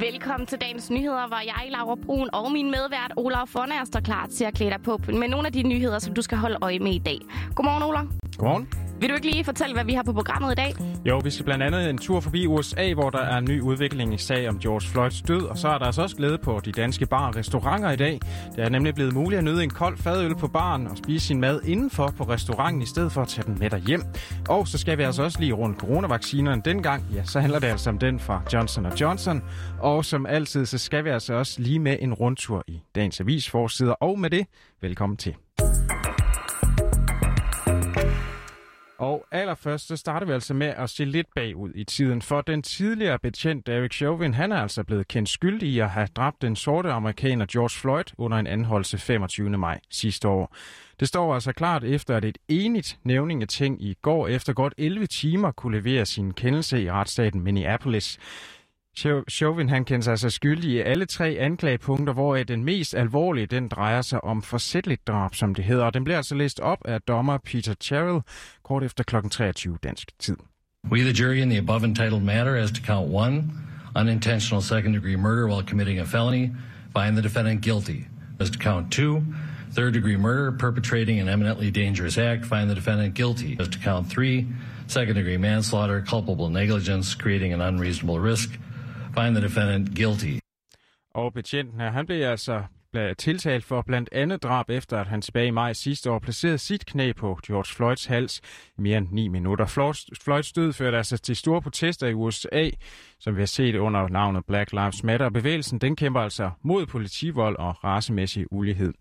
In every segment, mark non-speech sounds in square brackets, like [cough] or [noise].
Velkommen til dagens nyheder, hvor jeg, Laura Brun og min medvært Olaf Fornager står klar til at klæde dig på med nogle af de nyheder, som du skal holde øje med i dag. Godmorgen, Olaf. Godmorgen. Vil du ikke lige fortælle, hvad vi har på programmet i dag? Jo, vi skal blandt andet en tur forbi USA, hvor der er en ny udvikling i sag om George Floyds død, og så er der altså også glæde på de danske bar og restauranter i dag. Det er nemlig blevet muligt at nyde en kold fadøl på baren og spise sin mad indenfor på restauranten, i stedet for at tage den med dig hjem. Og så skal vi altså også lige rundt coronavaccinerne dengang. Ja, så handler det altså om den fra Johnson Johnson. Og som altid, så skal vi altså også lige med en rundtur i dagens avisforsider. Og med det, velkommen til. Og allerførst så starter vi altså med at se lidt bagud i tiden, for den tidligere betjent Derek Chauvin, han er altså blevet kendt skyldig i at have dræbt den sorte amerikaner George Floyd under en anholdelse 25. maj sidste år. Det står altså klart efter, at et enigt nævning af ting i går efter godt 11 timer kunne levere sin kendelse i retsstaten Minneapolis. Chauvin han kendt sig altså skyldig i alle tre anklagepunkter, hvor den mest alvorlige den drejer sig om forsætteligt drab, som det hedder. Og den bliver altså læst op af dommer Peter Cheryl kort efter kl. 23 dansk tid. We, the jury, in the above entitled matter as to count one, unintentional second degree murder while committing a felony, find the defendant guilty. As to count two, third degree murder perpetrating an eminently dangerous act, find the defendant guilty. As to count three, second degree manslaughter, culpable negligence, creating an unreasonable risk, find the defendant guilty. Og betjenten her, han blev altså tiltalt for blandt andet drab efter, at han tilbage i maj sidste år placerede sit knæ på George Floyds hals i mere end 9 minutter. Floyds død førte altså til store protester i USA, som vi har set under navnet Black Lives Matter. Bevægelsen den kæmper altså mod politivold og racemæssig ulighed.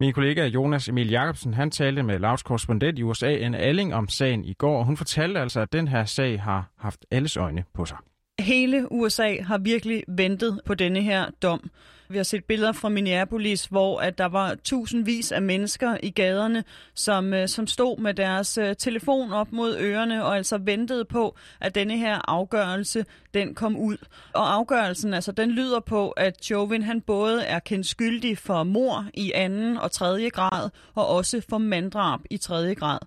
Min kollega Jonas Emil Jacobsen, han talte med Lavs korrespondent i USA, en Alling, om sagen i går. Hun fortalte altså, at den her sag har haft alles øjne på sig. Hele USA har virkelig ventet på denne her dom. Vi har set billeder fra Minneapolis, hvor at der var tusindvis af mennesker i gaderne, som, øh, som stod med deres øh, telefon op mod ørerne og altså ventede på, at denne her afgørelse den kom ud. Og afgørelsen, altså den lyder på, at Chauvin han både er kendt skyldig for mor i anden og tredje grad, og også for manddrab i tredje grad.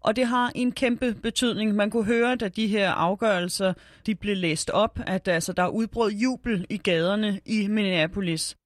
Og det har en kæmpe betydning. Man kunne høre, da de her afgørelser de blev læst op, at altså, der er udbrød jubel i gaderne i Minneapolis.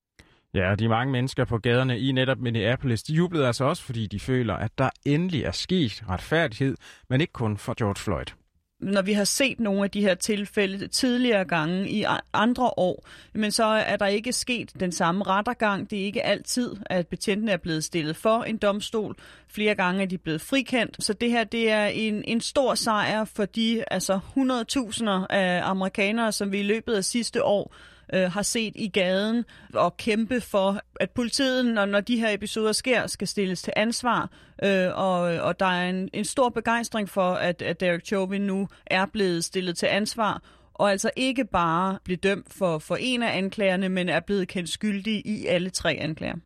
Ja, de mange mennesker på gaderne i netop Minneapolis, de jublede altså også, fordi de føler, at der endelig er sket retfærdighed, men ikke kun for George Floyd når vi har set nogle af de her tilfælde tidligere gange i andre år, men så er der ikke sket den samme rettergang. Det er ikke altid, at betjentene er blevet stillet for en domstol. Flere gange er de blevet frikendt. Så det her det er en, en stor sejr for de altså 100.000 af amerikanere, som vi i løbet af sidste år øh, har set i gaden og kæmpe for, at politiet, når, når de her episoder sker, skal stilles til ansvar. Øh, og, og der er en, en stor begejstring for, at, at Derek Chauvin nu er blevet stillet til ansvar, og altså ikke bare blive dømt for, for en af anklagerne, men er blevet kendt skyldig i alle tre anklager.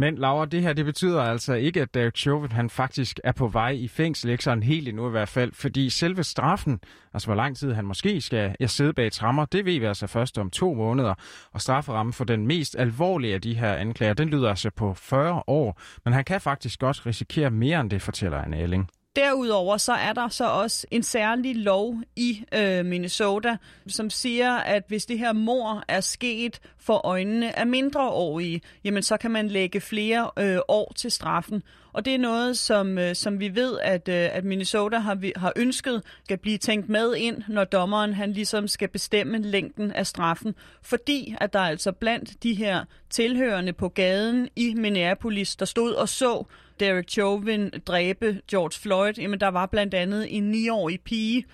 Men Laura, det her det betyder altså ikke, at Derek Chauvin han faktisk er på vej i fængsel, ikke sådan helt endnu i hvert fald, fordi selve straffen, altså hvor lang tid han måske skal jeg sidde bag trammer, det ved vi altså først om to måneder, og strafferammen for den mest alvorlige af de her anklager, den lyder altså på 40 år, men han kan faktisk godt risikere mere end det, fortæller Anne Elling. Derudover så er der så også en særlig lov i øh, Minnesota, som siger, at hvis det her mor er sket for øjnene af mindreårige, jamen så kan man lægge flere øh, år til straffen. Og det er noget, som, øh, som vi ved, at, øh, at Minnesota har, har ønsket skal blive tænkt med ind, når dommeren han ligesom skal bestemme længden af straffen. Fordi at der er altså blandt de her tilhørende på gaden i Minneapolis, der stod og så Derek Chauvin dræbe George Floyd, jamen der var blandt andet en 9-årig pige,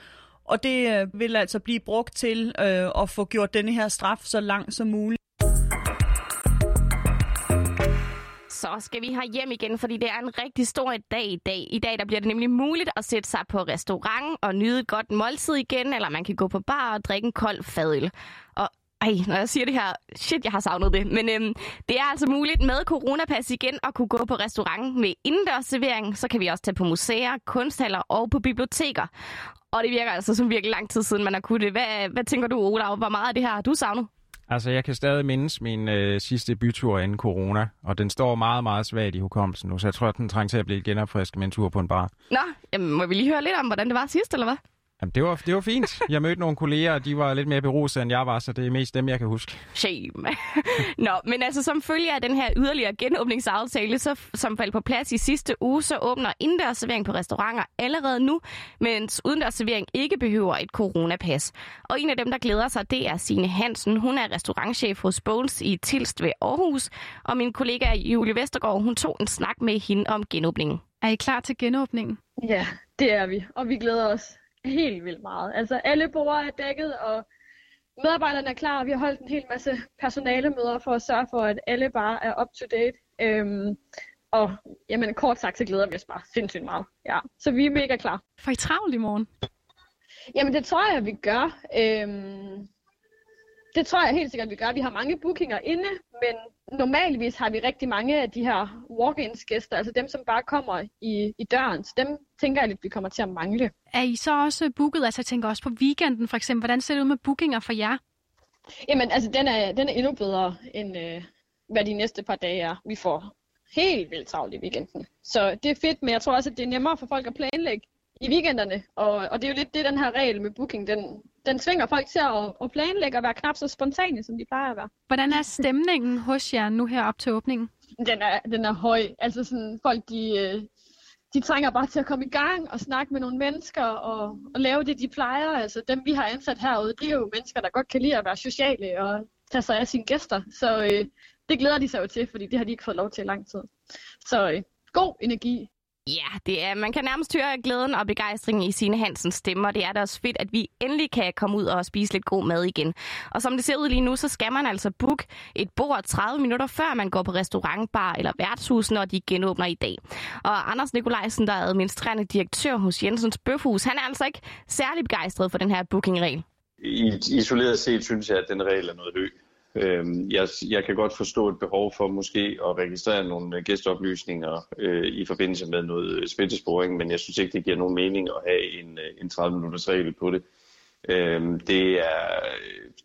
og det øh, vil altså blive brugt til øh, at få gjort denne her straf så lang som muligt. Så skal vi have hjem igen, fordi det er en rigtig stor dag i dag. I dag der bliver det nemlig muligt at sætte sig på restaurant og nyde et godt måltid igen, eller man kan gå på bar og drikke en kold fadøl. Og ej, når jeg siger det her, shit, jeg har savnet det. Men øhm, det er altså muligt med coronapas igen at kunne gå på restaurant med indendørsservering. Så kan vi også tage på museer, kunsthaller og på biblioteker. Og det virker altså som virkelig lang tid siden, man har kunnet det. Hvad, hvad tænker du, Ola? Hvor meget af det her har du savnet? Altså, jeg kan stadig mindes min øh, sidste bytur inden corona, og den står meget, meget svagt i hukommelsen nu, så jeg tror, at den trænger til at blive genopfrisket med en tur på en bar. Nå, jamen, må vi lige høre lidt om, hvordan det var sidst, eller hvad? Jamen, det var, det var fint. Jeg mødte nogle kolleger, og de var lidt mere beruset, end jeg var, så det er mest dem, jeg kan huske. Shame. [laughs] Nå, men altså som følge af den her yderligere genåbningsaftale, så, som faldt på plads i sidste uge, så åbner indendørsservering på restauranter allerede nu, mens udendørsservering ikke behøver et coronapas. Og en af dem, der glæder sig, det er Signe Hansen. Hun er restaurantchef hos Bones i Tilst ved Aarhus, og min kollega Julie Vestergaard, hun tog en snak med hende om genåbningen. Er I klar til genåbningen? Ja, det er vi, og vi glæder os helt vildt meget. Altså alle borde er dækket, og medarbejderne er klar, og vi har holdt en hel masse personalemøder for at sørge for, at alle bare er up to date. Øhm, og jamen, kort sagt, så glæder vi os bare sindssygt meget. Ja. Så vi er mega klar. For I travlt i morgen? Jamen det tror jeg, vi gør. Øhm, det tror jeg helt sikkert, vi gør. Vi har mange bookinger inde, men normalvis har vi rigtig mange af de her walk-ins gæster, altså dem, som bare kommer i, i døren. Så dem tænker jeg lidt, vi kommer til at mangle. Er I så også booket, altså jeg tænker også på weekenden for eksempel, hvordan ser det ud med bookinger for jer? Jamen altså, den er, den er endnu bedre, end øh, hvad de næste par dage er. Vi får helt vildt travlt i weekenden. Så det er fedt, men jeg tror også, at det er nemmere for folk at planlægge i weekenderne. Og, og det er jo lidt det, den her regel med booking, den, den tvinger folk til at, at planlægge og være knap så spontane, som de plejer at være. Hvordan er stemningen hos jer nu her op til åbningen? Den er, den er høj. Altså sådan, folk de, øh, de trænger bare til at komme i gang og snakke med nogle mennesker og, og lave det, de plejer. Altså dem, vi har ansat herude, det er jo mennesker, der godt kan lide at være sociale og tage sig af sine gæster. Så øh, det glæder de sig jo til, fordi det har de ikke fået lov til i lang tid. Så øh, god energi Ja, det er, man kan nærmest høre glæden og begejstringen i sine Hansens stemmer. Det er da også fedt, at vi endelig kan komme ud og spise lidt god mad igen. Og som det ser ud lige nu, så skal man altså booke et bord 30 minutter før man går på restaurant, bar eller værtshus, når de genåbner i dag. Og Anders Nikolajsen, der er administrerende direktør hos Jensens Bøfhus, han er altså ikke særlig begejstret for den her bookingregel. Isoleret set synes jeg, at den regel er noget høj. Øh, jeg, jeg kan godt forstå et behov for måske at registrere nogle øh, gæsteoplysninger øh, i forbindelse med noget øh, smittesporing, men jeg synes ikke, det giver nogen mening at have en, øh, en 30-minutters regel på det. Øh, det, er,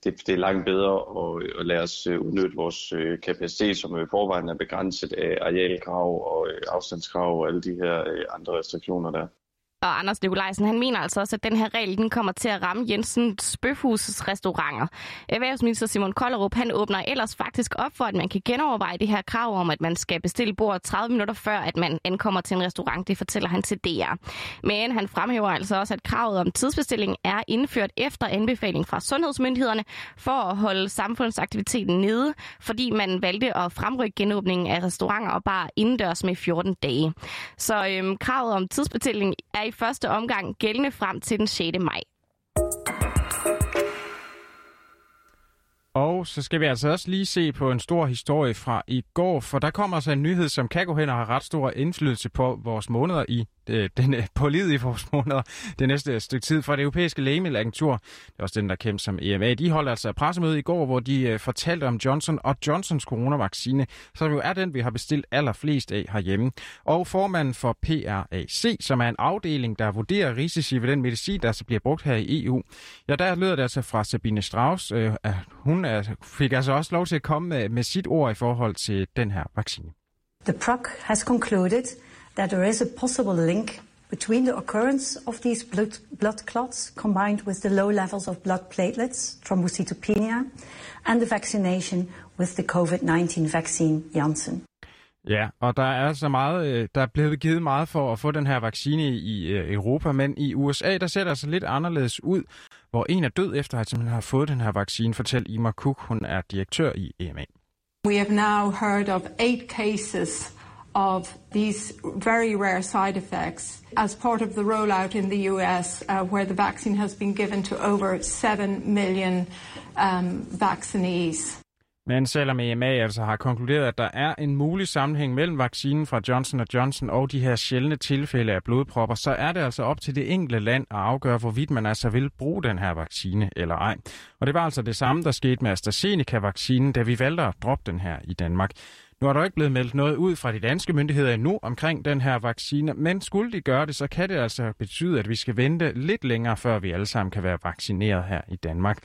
det, det er langt bedre at, at lade os udnytte vores kapacitet, som i forvejen er begrænset af arealkrav og afstandskrav og alle de her andre restriktioner der. Og Anders Nikolajsen, han mener altså også, at den her regel den kommer til at ramme Jensens Bøfhus restauranter. Erhvervsminister Simon Kollerup, han åbner ellers faktisk op for, at man kan genoverveje det her krav om, at man skal bestille bord 30 minutter før, at man ankommer til en restaurant. Det fortæller han til DR. Men han fremhæver altså også, at kravet om tidsbestilling er indført efter anbefaling fra sundhedsmyndighederne for at holde samfundsaktiviteten nede, fordi man valgte at fremrykke genåbningen af restauranter og bare indendørs med 14 dage. Så øhm, kravet om tidsbestilling er i første omgang gældende frem til den 6. maj. Og så skal vi altså også lige se på en stor historie fra i går, for der kommer altså en nyhed, som kan gå hen og have ret stor indflydelse på vores måneder i øh, [laughs] den, på livet i vores måneder det næste stykke tid. For det europæiske lægemiddelagentur, det er også den, der kæmper som EMA, de holdt altså pressemøde i går, hvor de øh, fortalte om Johnson og Johnsons coronavaccine, som jo er den, vi har bestilt allerflest af herhjemme. Og formanden for PRAC, som er en afdeling, der vurderer risici ved den medicin, der så bliver brugt her i EU, ja, der lyder det altså fra Sabine Strauss, øh, at hun er, fik altså også lov til at komme med, med sit ord i forhold til den her vaccine. The PROC has concluded that there is a possible link between the occurrence of these blood, blood clots combined with the low levels of blood platelets, thrombocytopenia, and the vaccination with the COVID-19 vaccine Janssen. Ja, og der er altså meget, øh, der er blevet givet meget for at få den her vaccine i øh, Europa, men i USA, der ser det altså lidt anderledes ud, hvor en er død efter at han har fået den her vaccine, fortæller Ima Cook, hun er direktør i EMA. We have now heard of eight cases of these very rare side effects as part of the rollout in the US, uh, where the vaccine has been given to over 7 million um, vaccinees. Men selvom EMA altså har konkluderet, at der er en mulig sammenhæng mellem vaccinen fra Johnson Johnson og de her sjældne tilfælde af blodpropper, så er det altså op til det enkelte land at afgøre, hvorvidt man altså vil bruge den her vaccine eller ej. Og det var altså det samme, der skete med AstraZeneca-vaccinen, da vi valgte at droppe den her i Danmark. Nu er der ikke blevet meldt noget ud fra de danske myndigheder endnu omkring den her vaccine, men skulle de gøre det, så kan det altså betyde, at vi skal vente lidt længere, før vi alle sammen kan være vaccineret her i Danmark.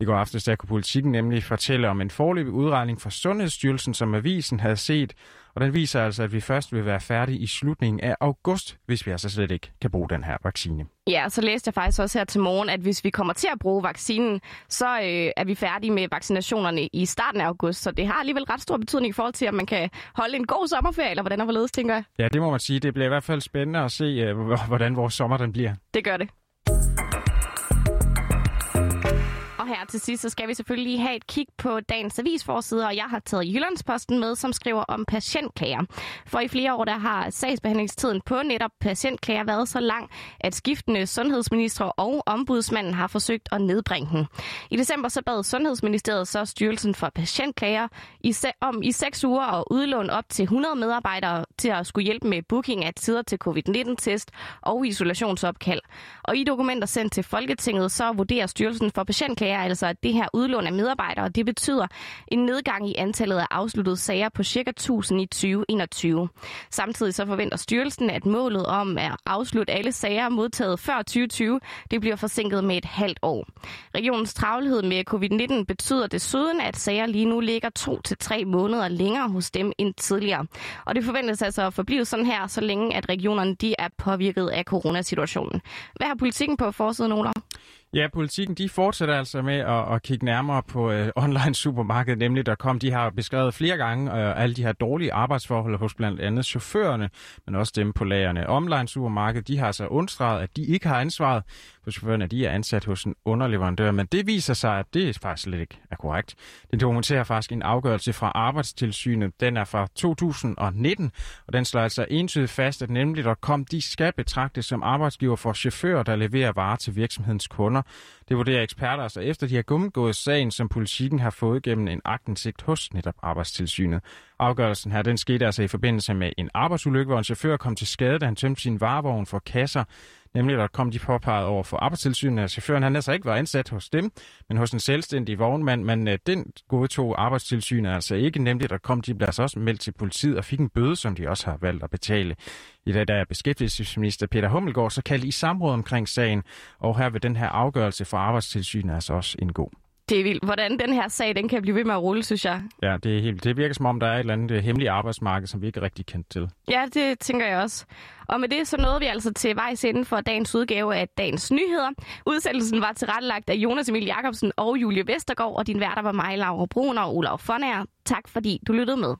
I går aftes der kunne politikken nemlig fortælle om en forløbig udregning fra Sundhedsstyrelsen, som avisen havde set, og den viser altså, at vi først vil være færdige i slutningen af august, hvis vi altså slet ikke kan bruge den her vaccine. Ja, så læste jeg faktisk også her til morgen, at hvis vi kommer til at bruge vaccinen, så øh, er vi færdige med vaccinationerne i starten af august. Så det har alligevel ret stor betydning i forhold til, om man kan holde en god sommerferie, eller hvordan og hvorledes, tænker jeg. Ja, det må man sige. Det bliver i hvert fald spændende at se, øh, hvordan vores sommer den bliver. Det gør det. Her til sidst, så skal vi selvfølgelig lige have et kig på dagens avisforside, og jeg har taget Jyllandsposten med, som skriver om patientklager. For i flere år, der har sagsbehandlingstiden på netop patientklager været så lang, at skiftende sundhedsministre og ombudsmanden har forsøgt at nedbringe den. I december så bad Sundhedsministeriet så Styrelsen for Patientklager i om i seks uger at udlåne op til 100 medarbejdere til at skulle hjælpe med booking af tider til covid-19-test og isolationsopkald. Og i dokumenter sendt til Folketinget, så vurderer Styrelsen for Patientklager er altså, at det her udlån af medarbejdere, det betyder en nedgang i antallet af afsluttede sager på ca. 1000 i 2021. Samtidig så forventer styrelsen, at målet om at afslutte alle sager modtaget før 2020, det bliver forsinket med et halvt år. Regionens travlhed med covid-19 betyder desuden, at sager lige nu ligger to til tre måneder længere hos dem end tidligere. Og det forventes altså at forblive sådan her, så længe at regionerne de er påvirket af coronasituationen. Hvad har politikken på forsiden, Ola? Ja, politikken de fortsætter altså med at, at kigge nærmere på øh, online supermarkedet, nemlig der kom, de har beskrevet flere gange øh, alle de her dårlige arbejdsforhold hos blandt andet chaufførerne, men også dem på lagerne. Online supermarkedet, de har altså undstreget, at de ikke har ansvaret for chaufførerne, de er ansat hos en underleverandør, men det viser sig, at det faktisk slet ikke er korrekt. Den dokumenterer faktisk en afgørelse fra Arbejdstilsynet. Den er fra 2019, og den slår altså entydigt fast, at nemlig der kom, de skal betragtes som arbejdsgiver for chauffører, der leverer varer til virksomhedens kunder. Det vurderer eksperter altså efter, de har gennemgået sagen, som politikken har fået gennem en agtindsigt hos netop Arbejdstilsynet. Afgørelsen her, den skete altså i forbindelse med en arbejdsulykke, hvor en chauffør kom til skade, da han tømte sin varevogn for kasser. Nemlig, der kom de påpeget over for arbejdstilsynet, at chaufføren han altså ikke var ansat hos dem, men hos en selvstændig vognmand. Men øh, den den godtog arbejdstilsynet altså ikke. Nemlig, der kom de blev altså også meldt til politiet og fik en bøde, som de også har valgt at betale. I dag der er beskæftigelsesminister Peter Hummelgaard så kaldt i samråd omkring sagen, og her vil den her afgørelse fra arbejdstilsynet altså også indgå. Det er vildt. Hvordan den her sag, den kan blive ved med at rulle, synes jeg. Ja, det, er helt, det virker som om, der er et eller andet hemmeligt arbejdsmarked, som vi ikke er rigtig kendt til. Ja, det tænker jeg også. Og med det så nåede vi altså til vejs inden for dagens udgave af Dagens Nyheder. Udsendelsen var tilrettelagt af Jonas Emil Jacobsen og Julie Vestergaard, og din værter var mig, Laura Brun og Olaf Fonager. Tak fordi du lyttede med.